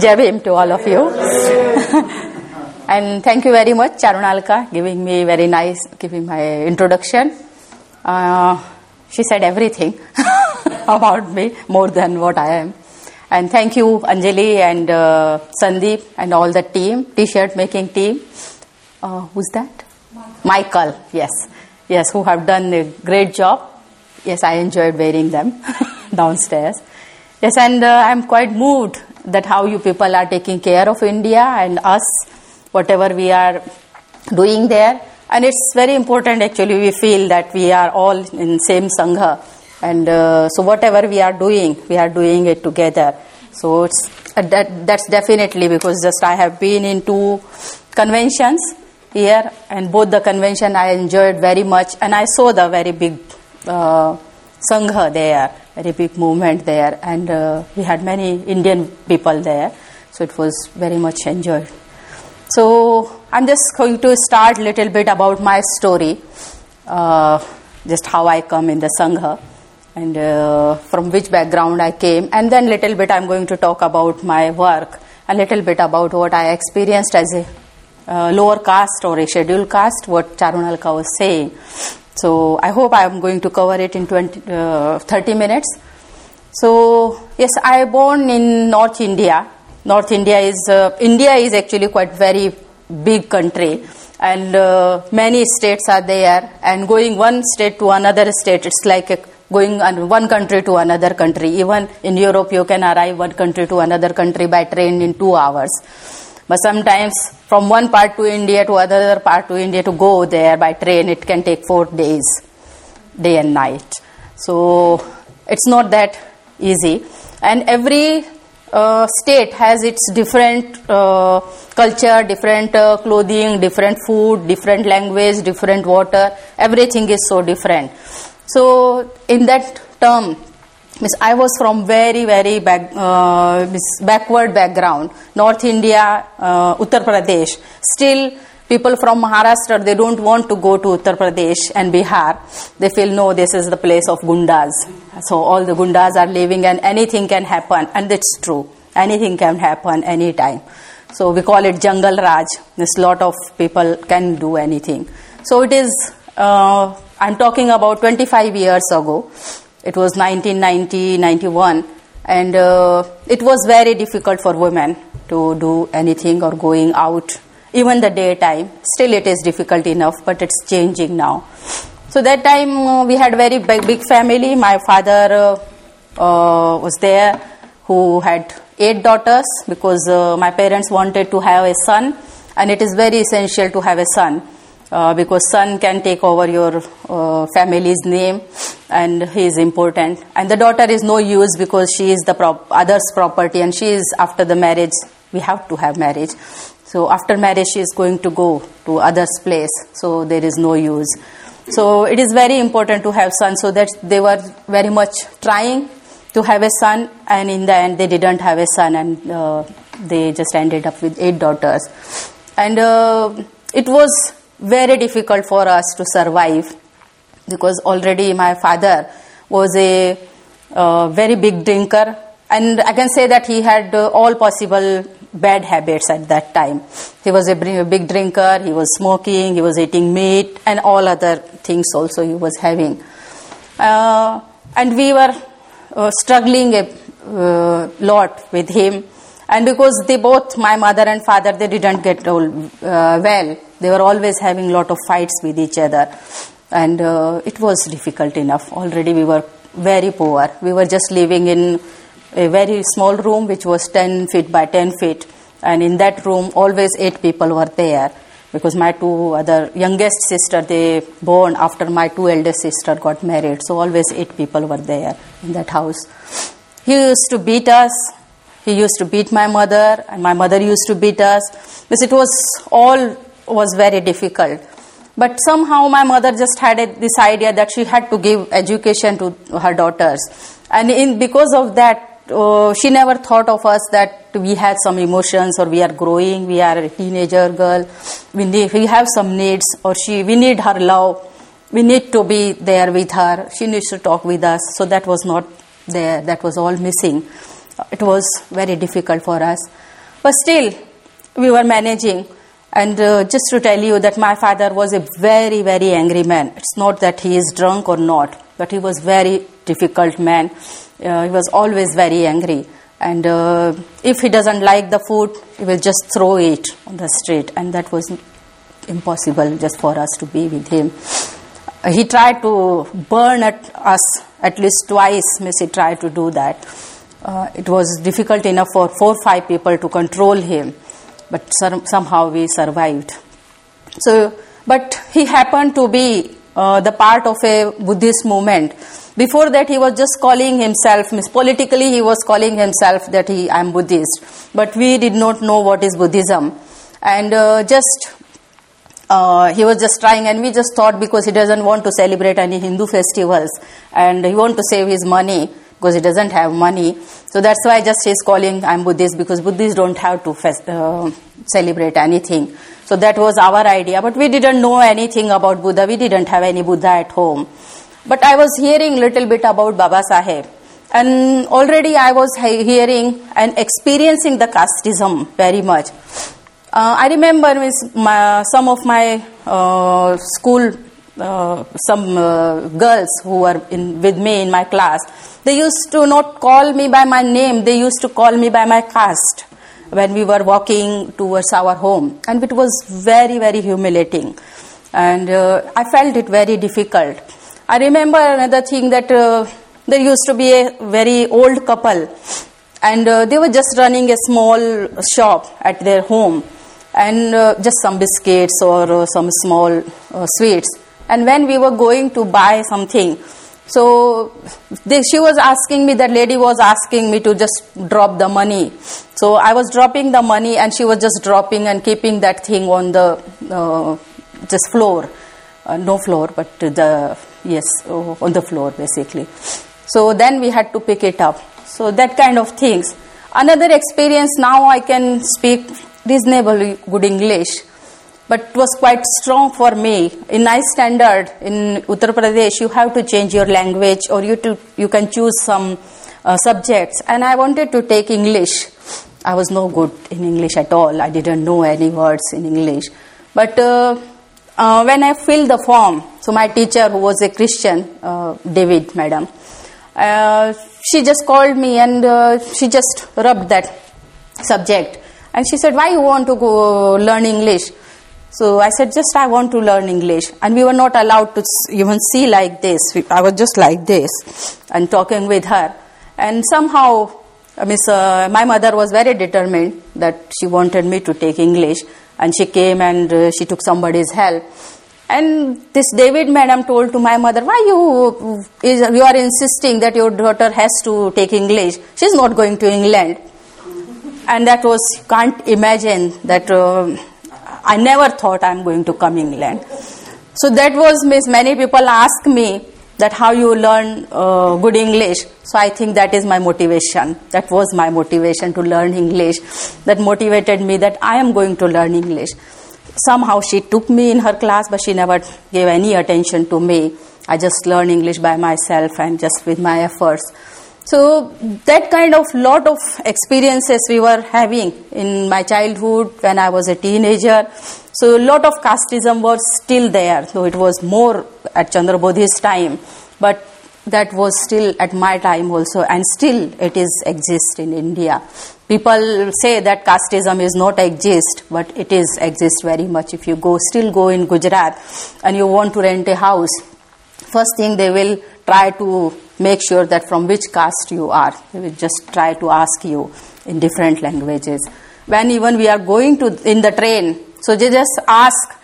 Jai Bhim to all of you. and thank you very much, Charunalka, giving me very nice, giving my introduction. Uh, she said everything about me, more than what I am. And thank you, Anjali and uh, Sandeep and all the team, t-shirt making team. Uh, who's that? Michael, yes. Yes, who have done a great job. Yes, I enjoyed wearing them downstairs. Yes, and uh, I'm quite moved that how you people are taking care of India and us, whatever we are doing there. And it's very important actually, we feel that we are all in same Sangha. And uh, so whatever we are doing, we are doing it together. So it's, uh, that, that's definitely because just I have been in two conventions here and both the convention I enjoyed very much and I saw the very big uh, Sangha there, very big movement there and uh, we had many Indian people there. So it was very much enjoyed. So I'm just going to start a little bit about my story, uh, just how I come in the Sangha and uh, from which background I came and then little bit I'm going to talk about my work, a little bit about what I experienced as a uh, lower caste or a scheduled caste, what Charunalka was saying. So I hope I am going to cover it in 20, uh, 30 minutes. So yes, I born in North India. North India is uh, India is actually quite very big country, and uh, many states are there. And going one state to another state, it's like going one country to another country. Even in Europe, you can arrive one country to another country by train in two hours. But sometimes from one part to India to other part to India to go there by train, it can take four days, day and night. So it's not that easy. And every uh, state has its different uh, culture, different uh, clothing, different food, different language, different water. Everything is so different. So in that term, Miss, I was from very, very back, uh, backward background, North India, uh, Uttar Pradesh. Still, people from Maharashtra, they don't want to go to Uttar Pradesh and Bihar. They feel, no, this is the place of gundas. So all the gundas are living and anything can happen. And it's true. Anything can happen anytime. So we call it Jungle Raj. This lot of people can do anything. So it is, uh, I'm talking about 25 years ago. It was 1990, 91, and uh, it was very difficult for women to do anything or going out, even the daytime. Still, it is difficult enough, but it's changing now. So that time uh, we had very big, big family. My father uh, uh was there, who had eight daughters because uh, my parents wanted to have a son, and it is very essential to have a son uh, because son can take over your uh, family's name and he is important. And the daughter is no use because she is the prop- other's property and she is after the marriage. We have to have marriage. So after marriage she is going to go to other's place. So there is no use. So it is very important to have son so that they were very much trying to have a son and in the end they didn't have a son and uh, they just ended up with eight daughters. And uh, it was very difficult for us to survive because already my father was a uh, very big drinker and I can say that he had uh, all possible bad habits at that time. He was a big drinker, he was smoking, he was eating meat and all other things also he was having. Uh, and we were uh, struggling a uh, lot with him and because they both, my mother and father, they didn't get all, uh, well they were always having a lot of fights with each other. And uh, it was difficult enough. Already we were very poor. We were just living in a very small room which was 10 feet by 10 feet. And in that room, always eight people were there because my two other youngest sister they born after my two eldest sister got married so always eight people were there in that house he used to beat us he used to beat my mother and my mother used to beat us because it was all was very difficult. But somehow my mother just had a, this idea that she had to give education to her daughters. And in, because of that, uh, she never thought of us that we had some emotions or we are growing, we are a teenager girl, we, need, we have some needs or she, we need her love. We need to be there with her. She needs to talk with us. So that was not there. That was all missing. It was very difficult for us. But still, we were managing. And uh, just to tell you that my father was a very, very angry man. It's not that he is drunk or not, but he was very difficult man. Uh, he was always very angry. And uh, if he doesn't like the food, he will just throw it on the street. And that was impossible just for us to be with him. He tried to burn at us at least twice, Miss, he tried to do that. Uh, it was difficult enough for four five people to control him but somehow we survived. So, but he happened to be uh, the part of a Buddhist movement. Before that, he was just calling himself, politically, he was calling himself that he I am Buddhist. But we did not know what is Buddhism, and uh, just uh, he was just trying, and we just thought because he doesn't want to celebrate any Hindu festivals, and he want to save his money, because he doesn't have money. So that's why just he's calling I'm Buddhist because Buddhists don't have to fest, uh, celebrate anything. So that was our idea, but we didn't know anything about Buddha. We didn't have any Buddha at home. But I was hearing little bit about Baba Sahib. And already I was hearing and experiencing the casteism very much. Uh, I remember my, some of my uh, school uh, some uh, girls who were in, with me in my class, they used to not call me by my name, they used to call me by my caste when we were walking towards our home. And it was very, very humiliating. And uh, I felt it very difficult. I remember another thing that uh, there used to be a very old couple, and uh, they were just running a small shop at their home, and just some biscuits or some small sweets and when we were going to buy something so she was asking me that lady was asking me to just drop the money. So i was dropping the money and she was just dropping and keeping that thing on the uh, just floor. Uh, no floor but the yes uh, on the floor basically. So then we had to pick it up. So that kind of things. Another experience now i can speak reasonably good english but it was quite strong for me. In my standard in Uttar Pradesh, you have to change your language or you, to, you can choose some uh, subjects. And I wanted to take English. I was no good in English at all. I didn't know any words in English. But uh, uh, when I filled the form, so my teacher, who was a Christian, uh, David, madam, uh, she just called me and uh, she just rubbed that subject. And she said, Why you want to go learn English? So I said, just I want to learn English. And we were not allowed to even see like this. I was just like this and talking with her. And somehow, I mean, my mother was very determined that she wanted me to take English. And she came and uh, she took somebody's help. And this David madam told to my mother, why you, is, you are insisting that your daughter has to take English? She's not going to England. And that was, can't imagine that uh, I never thought I'm going to come England. So that was miss. Many people ask me that how you learn uh, good English. So I think that is my motivation. That was my motivation to learn English. That motivated me that I am going to learn English. Somehow she took me in her class, but she never gave any attention to me. I just learned English by myself and just with my efforts. So that kind of lot of experiences we were having in my childhood when I was a teenager. So a lot of casteism was still there, though it was more at Chandrabodhi's time, but that was still at my time also, and still it is exist in India. People say that casteism is not exist, but it is exist very much. If you go still go in Gujarat and you want to rent a house, first thing they will try to make sure that from which caste you are. They will just try to ask you in different languages. When even we are going to in the train, so they just ask.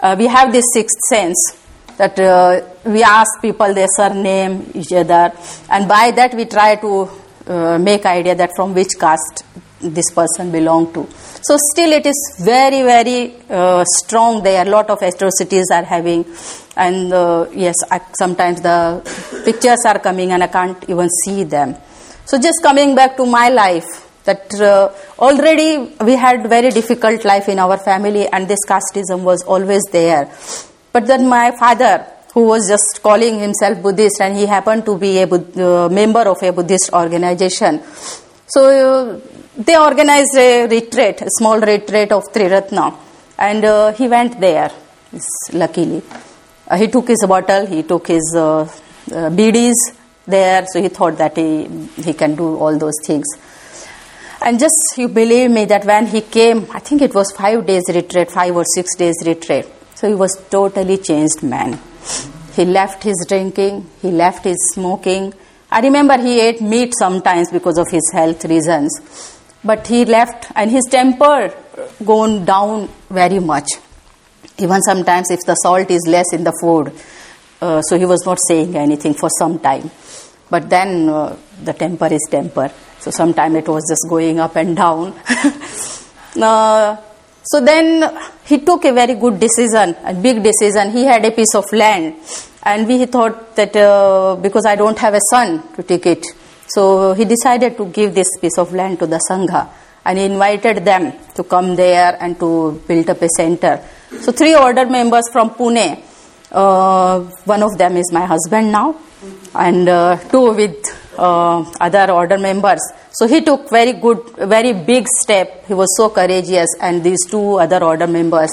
Uh, we have this sixth sense that uh, we ask people their surname, each other, and by that we try to uh, make idea that from which caste this person belong to. So still it is very, very uh, strong there. A lot of atrocities are having. And uh, yes, I, sometimes the pictures are coming and I can't even see them. So just coming back to my life, that uh, already we had very difficult life in our family and this casteism was always there. But then my father, who was just calling himself Buddhist and he happened to be a uh, member of a Buddhist organization. So uh, they organized a retreat, a small retreat of Triratna, and uh, he went there, luckily. Uh, he took his bottle, he took his uh, uh, bidis there, so he thought that he, he can do all those things. And just you believe me that when he came, I think it was five days retreat, five or six days retreat. So he was totally changed man. He left his drinking, he left his smoking. I remember he ate meat sometimes because of his health reasons. But he left and his temper gone down very much. Even sometimes if the salt is less in the food, uh, so he was not saying anything for some time. But then uh, the temper is temper. So sometimes it was just going up and down. uh, so then he took a very good decision, a big decision. He had a piece of land, and we thought that uh, because I don't have a son to take it, so he decided to give this piece of land to the Sangha, and he invited them to come there and to build up a center. So three order members from Pune. Uh, one of them is my husband now, and uh, two with uh, other order members. So he took very good, very big step. He was so courageous, and these two other order members,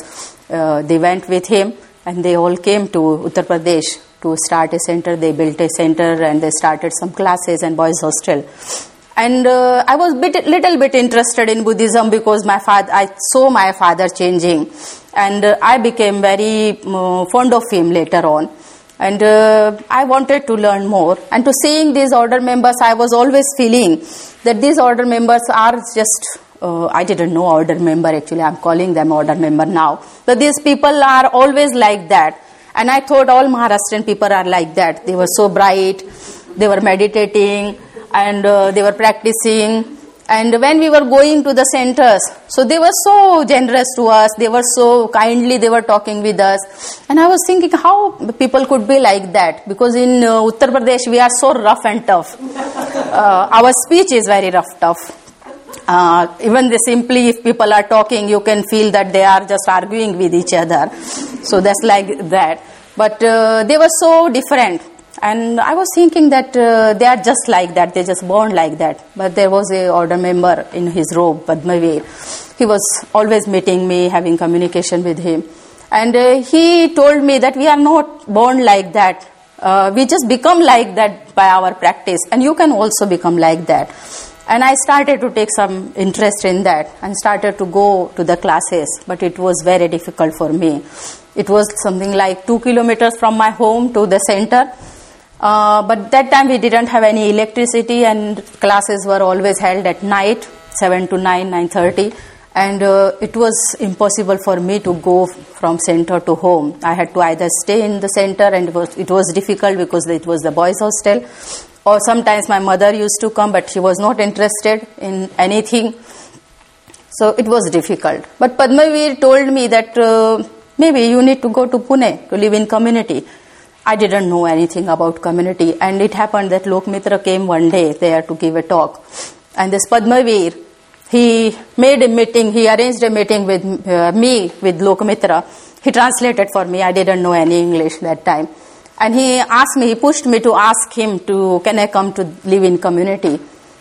uh, they went with him, and they all came to Uttar Pradesh to start a center. They built a center, and they started some classes and boys' hostel. And uh, I was bit, little bit interested in Buddhism because my father, I saw my father changing, and uh, I became very uh, fond of him later on and uh, I wanted to learn more. And to seeing these order members, I was always feeling that these order members are just. Uh, I didn't know order member actually. I'm calling them order member now. But these people are always like that. And I thought all Maharashtrian people are like that. They were so bright. They were meditating and uh, they were practicing and when we were going to the centers, so they were so generous to us, they were so kindly, they were talking with us. And I was thinking how people could be like that because in uh, Uttar Pradesh we are so rough and tough. Uh, our speech is very rough, tough. Uh, even the simply if people are talking, you can feel that they are just arguing with each other. So that's like that. But uh, they were so different and I was thinking that uh, they are just like that, they just born like that. But there was a order member in his robe, Padmavir. He was always meeting me, having communication with him. And uh, he told me that we are not born like that. Uh, we just become like that by our practice. And you can also become like that. And I started to take some interest in that and started to go to the classes. But it was very difficult for me. It was something like two kilometers from my home to the center uh, but that time we didn't have any electricity and classes were always held at night 7 to 9 9.30 and uh, it was impossible for me to go from center to home i had to either stay in the center and it was, it was difficult because it was the boys hostel or sometimes my mother used to come but she was not interested in anything so it was difficult but padmavir told me that uh, maybe you need to go to pune to live in community I didn't know anything about community. And it happened that Lok Mitra came one day there to give a talk. And this Padmavir, he made a meeting, he arranged a meeting with uh, me, with Lok Mitra. He translated for me. I didn't know any English that time. And he asked me, he pushed me to ask him to, can I come to live in community?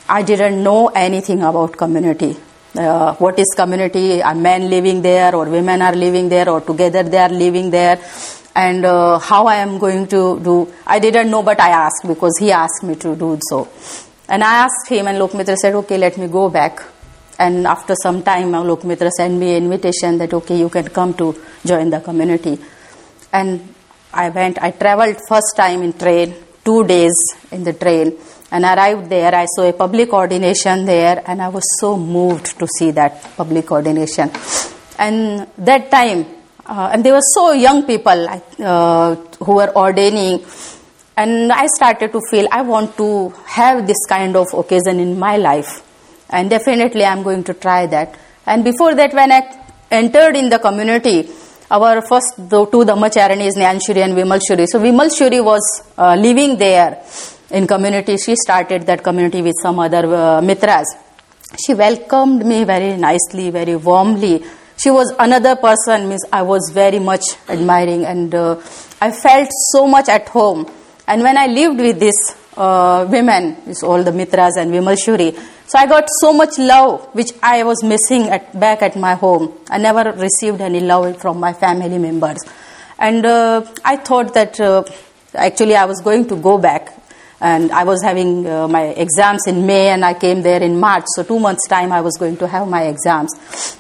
I didn't know anything about community. Uh, what is community? Are men living there or women are living there or together they are living there? and uh, how I am going to do. I didn't know, but I asked because he asked me to do so. And I asked him, and Lokmitra said, okay, let me go back. And after some time, Lokmitra sent me an invitation that, okay, you can come to join the community. And I went, I traveled first time in train, two days in the train, and arrived there. I saw a public ordination there, and I was so moved to see that public ordination. And that time, uh, and they were so young people uh, who were ordaining. And I started to feel I want to have this kind of occasion in my life. And definitely I'm going to try that. And before that, when I entered in the community, our first two Dhammacharanis, Nyanshuri and Vimalshuri. So Vimalshuri was uh, living there in community. She started that community with some other uh, mitras. She welcomed me very nicely, very warmly she was another person means i was very much admiring and uh, i felt so much at home and when i lived with these uh, women all the mitras and vimalshuri So I got so much love, which I was missing at, back at my home. I never received any love from my family members. And uh, I thought that uh, actually I was going to go back. And I was having uh, my exams in May and I came there in March. So, two months' time I was going to have my exams.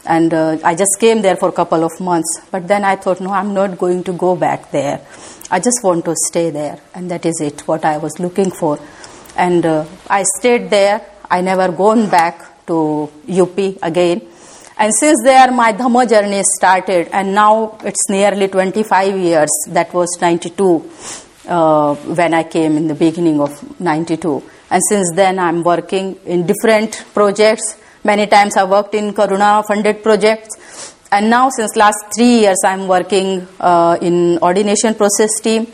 And uh, I just came there for a couple of months. But then I thought, no, I'm not going to go back there. I just want to stay there. And that is it, what I was looking for. And uh, I stayed there I never gone back to UP again. And since there, my Dhamma journey started, and now it's nearly 25 years. That was 92 uh, when I came in the beginning of 92. And since then, I'm working in different projects. Many times I worked in Karuna funded projects. And now, since last three years, I'm working uh, in ordination process team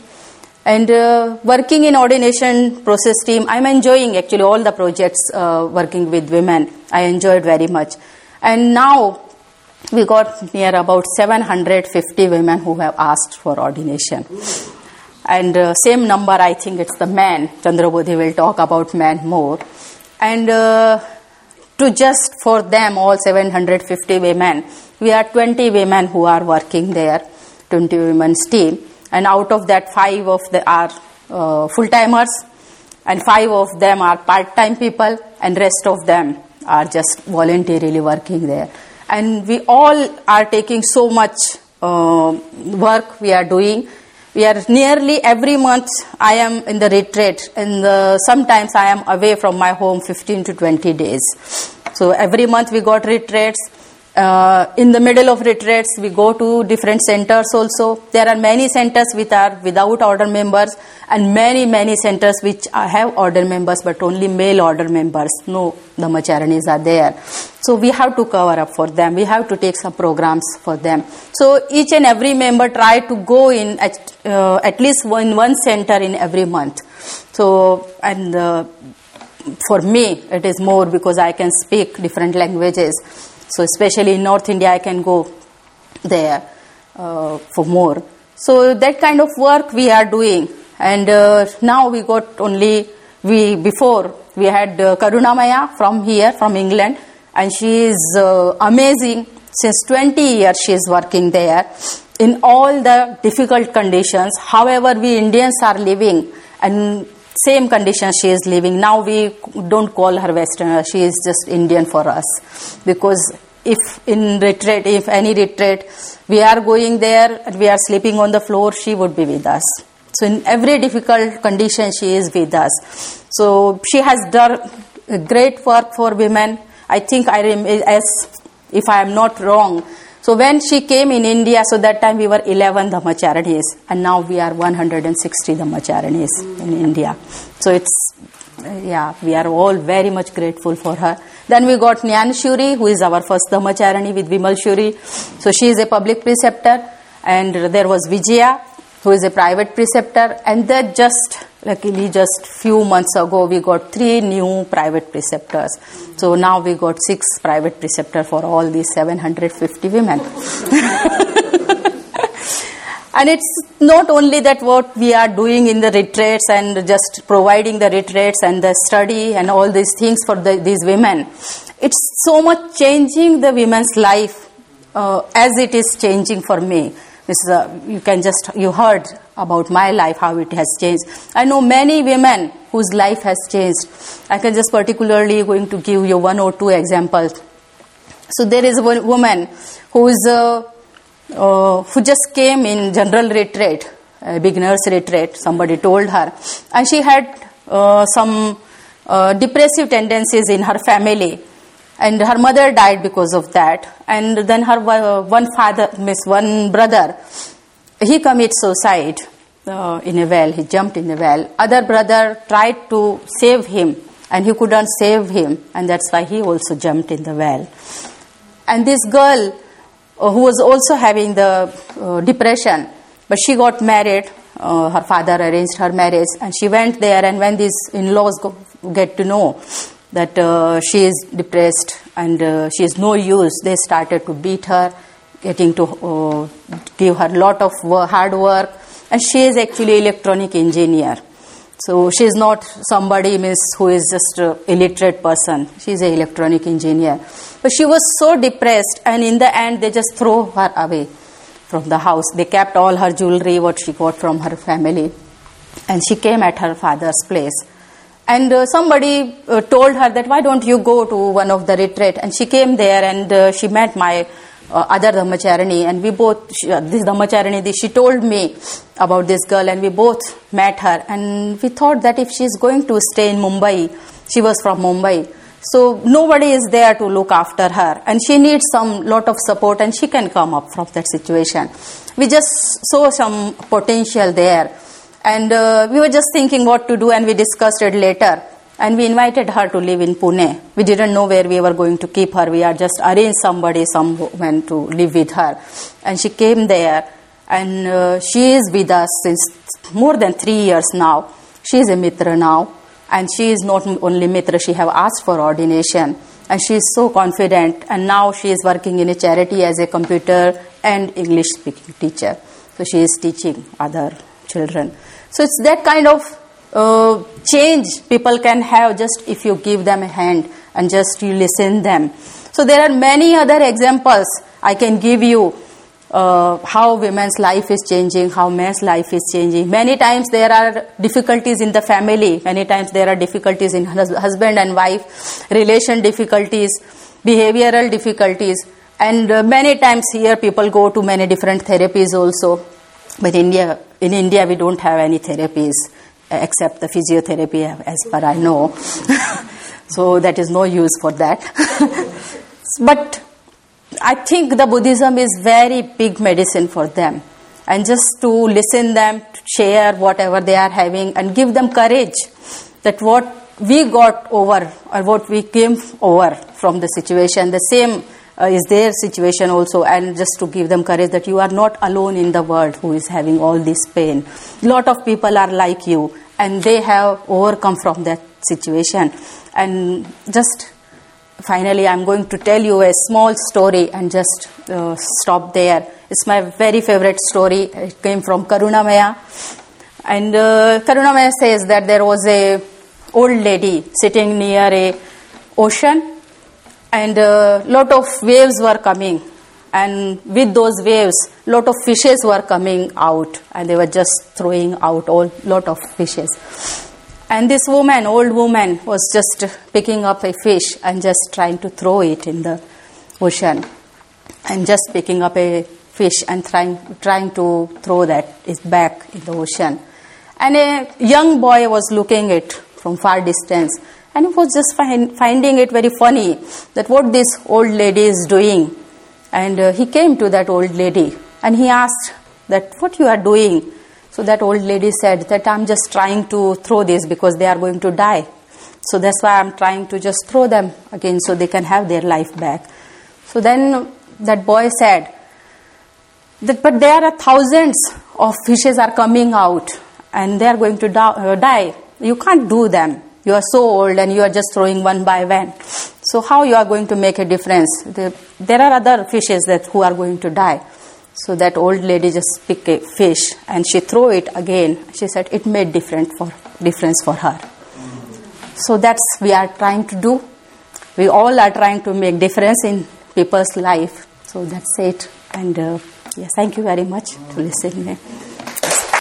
and uh, working in ordination process team, I'm enjoying actually all the projects uh, working with women. I enjoyed very much. And now we got near about 750 women who have asked for ordination. And uh, same number, I think it's the man Chandrabodhi will talk about man more. And uh, to just for them, all 750 women, we are 20 women who are working there, 20 women's team. And out of that five of the are uh, full timers and five of them are part time people and rest of them are just voluntarily working there. And we all are taking so much uh, work we are doing we are nearly every month i am in the retreat. And sometimes i am away from my home 15 to 20 days. So every month we got retreats uh, in the middle of retreats, we go to different centers also. There are many centers which are without order members, and many, many centers which have order members but only male order members. No, the Dhammacharinis are there. So we have to cover up for them. We have to take some programs for them. So each and every member try to go in at, uh, at least one, one center in every month. So, and uh, for me, it is more because I can speak different languages. So especially in North India, I can go there uh, for more. So that kind of work we are doing, and uh, now we got only we before we had uh, Karunamaya from here from England, and she is uh, amazing. Since 20 years she is working there in all the difficult conditions. However, we Indians are living and same conditions she is living. Now we don't call her Westerner, she is just Indian for us. Because if in retreat, if any retreat, we are going there and we are sleeping on the floor, she would be with us. So in every difficult condition, she is with us. So she has done great work for women. I think I as if I am not wrong, so when she came in India, so that time we were 11 Dhammacharinis, and now we are 160 Dhammacharinis mm. in India. So it's, yeah, we are all very much grateful for her. Then we got Nyan Shuri, who is our first Dhammacharini with Vimal Shuri. So she is a public preceptor, and there was Vijaya, who is a private preceptor, and that just luckily just few months ago we got three new private preceptors. So now we got six private preceptors for all these 750 women. and it's not only that what we are doing in the retreats and just providing the retreats and the study and all these things for the, these women. It's so much changing the women's life uh, as it is changing for me. This is a, you can just, you heard about my life, how it has changed. I know many women whose life has changed. I can just particularly going to give you one or two examples. So there is one woman who is, uh, uh, who just came in general retreat, beginner's retreat, somebody told her, and she had uh, some uh, depressive tendencies in her family. And her mother died because of that. And then her one father miss one brother he commits suicide uh, in a well. He jumped in a well. Other brother tried to save him and he couldn't save him. And that's why he also jumped in the well. And this girl uh, who was also having the uh, depression but she got married uh, her father arranged her marriage and she went there and when these in-laws go, get to know that uh, she is depressed and uh, she is no use. They started to beat her, getting to uh, give her a lot of hard work, and she is actually electronic engineer. So she is not somebody who is just illiterate person. She is an electronic engineer. But she was so depressed, and in the end, they just throw her away from the house. They kept all her jewelry, what she got from her family, and she came at her father's place. And uh, somebody uh, told her that why don't you go to one of the retreat? And she came there and uh, she met my uh, other Dhammacharini and we both, she, uh, this Dhammacharini, she told me about this girl and we both met her and we thought that if she is going to stay in Mumbai, she was from Mumbai, so nobody is there to look after her and she needs some lot of support and she can come up from that situation. We just saw some potential there and uh, we were just thinking what to do and we discussed it later and we invited her to live in Pune. We didn't know where we were going to keep her. We had just arranged somebody, someone to live with her. And she came there and uh, she is with us since more than three years now. She is a mitra now and she is not only mitra, she have asked for ordination and she is so confident and now she is working in a charity as a computer and English speaking teacher. So she is teaching other children. So it's that kind of uh, change people can have just if you give them a hand and just you listen them. So there are many other examples I can give you uh, how women's life is changing, how men's life is changing. Many times there are difficulties in the family. Many times there are difficulties in husband and wife, relation difficulties, behavioral difficulties. And uh, many times here people go to many different therapies also. But India, in India we don't have any therapies except the physiotherapy as far I know. so that is no use for that. but I think the Buddhism is very big medicine for them. And just to listen them, to share whatever they are having and give them courage that what we got over or what we came over from the situation, the same uh, is their situation also and just to give them courage that you are not alone in the world who is having all this pain. Lot of people are like you and they have overcome from that situation. And just finally, I'm going to tell you a small story and just uh, stop there. It's my very favorite story. It came from Karunamaya. And uh, Karunamaya says that there was a old lady sitting near a ocean and a lot of waves were coming and with those waves lot of fishes were coming out and they were just throwing out all lot of fishes and this woman old woman was just picking up a fish and just trying to throw it in the ocean. And just picking up a fish and trying trying to throw that back in the ocean. And a young boy was looking it from far distance. And he was just find, finding it very funny that what this old lady is doing. And uh, he came to that old lady and he asked that what you are doing. So that old lady said that I'm just trying to throw this because they are going to die. So that's why I'm trying to just throw them again so they can have their life back. So then that boy said that but there are thousands of fishes are coming out and they are going to uh, die. You can't do them. You are so old and you are just throwing one by one. So how you are going to make a difference? There are other fishes that who are going to die. So that old lady just picked a fish and she threw it again. She said it made different for difference for her. So that's we are trying to do. We all are trying to make difference in people's life. So that's it. And uh, yeah, thank you very much to listening.